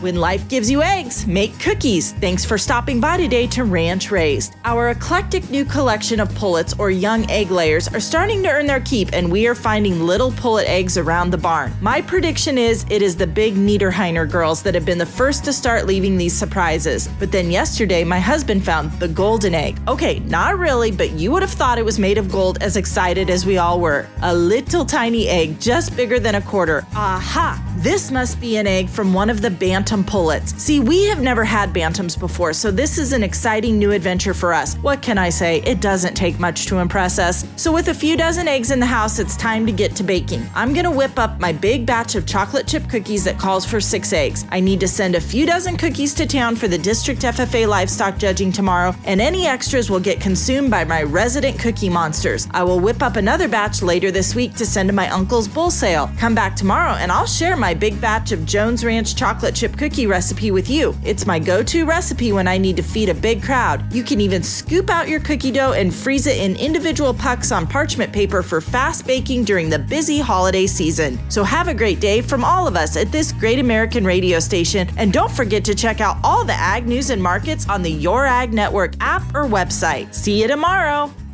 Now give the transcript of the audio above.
When life gives you eggs, make cookies. Thanks for stopping by today to Ranch Raised. Our eclectic new collection of pullets or young egg layers are starting to earn their keep, and we are finding little pullet eggs around the barn. My prediction is it is the big Niederrheiner girls that have been the first to start leaving these surprises. But then yesterday, my husband found the golden egg. Okay, not really, but you would have thought it was made of gold as excited as we all were. A little tiny egg, just bigger than a quarter. Aha! This must be an egg from one of the bantam pullets. See, we have never had bantams before, so this is an exciting new adventure for us. What can I say? It doesn't take much to impress us. So, with a few dozen eggs in the house, it's time to get to baking. I'm gonna whip up my big batch of chocolate chip cookies that calls for six eggs. I need to send a few dozen cookies to town for the district FFA livestock judging tomorrow, and any extras will get consumed by my resident cookie monsters. I will whip up another batch later this week to send to my uncle's bull sale. Come back tomorrow and I'll share my my big batch of Jones Ranch chocolate chip cookie recipe with you. It's my go to recipe when I need to feed a big crowd. You can even scoop out your cookie dough and freeze it in individual pucks on parchment paper for fast baking during the busy holiday season. So have a great day from all of us at this great American radio station. And don't forget to check out all the ag news and markets on the Your Ag Network app or website. See you tomorrow.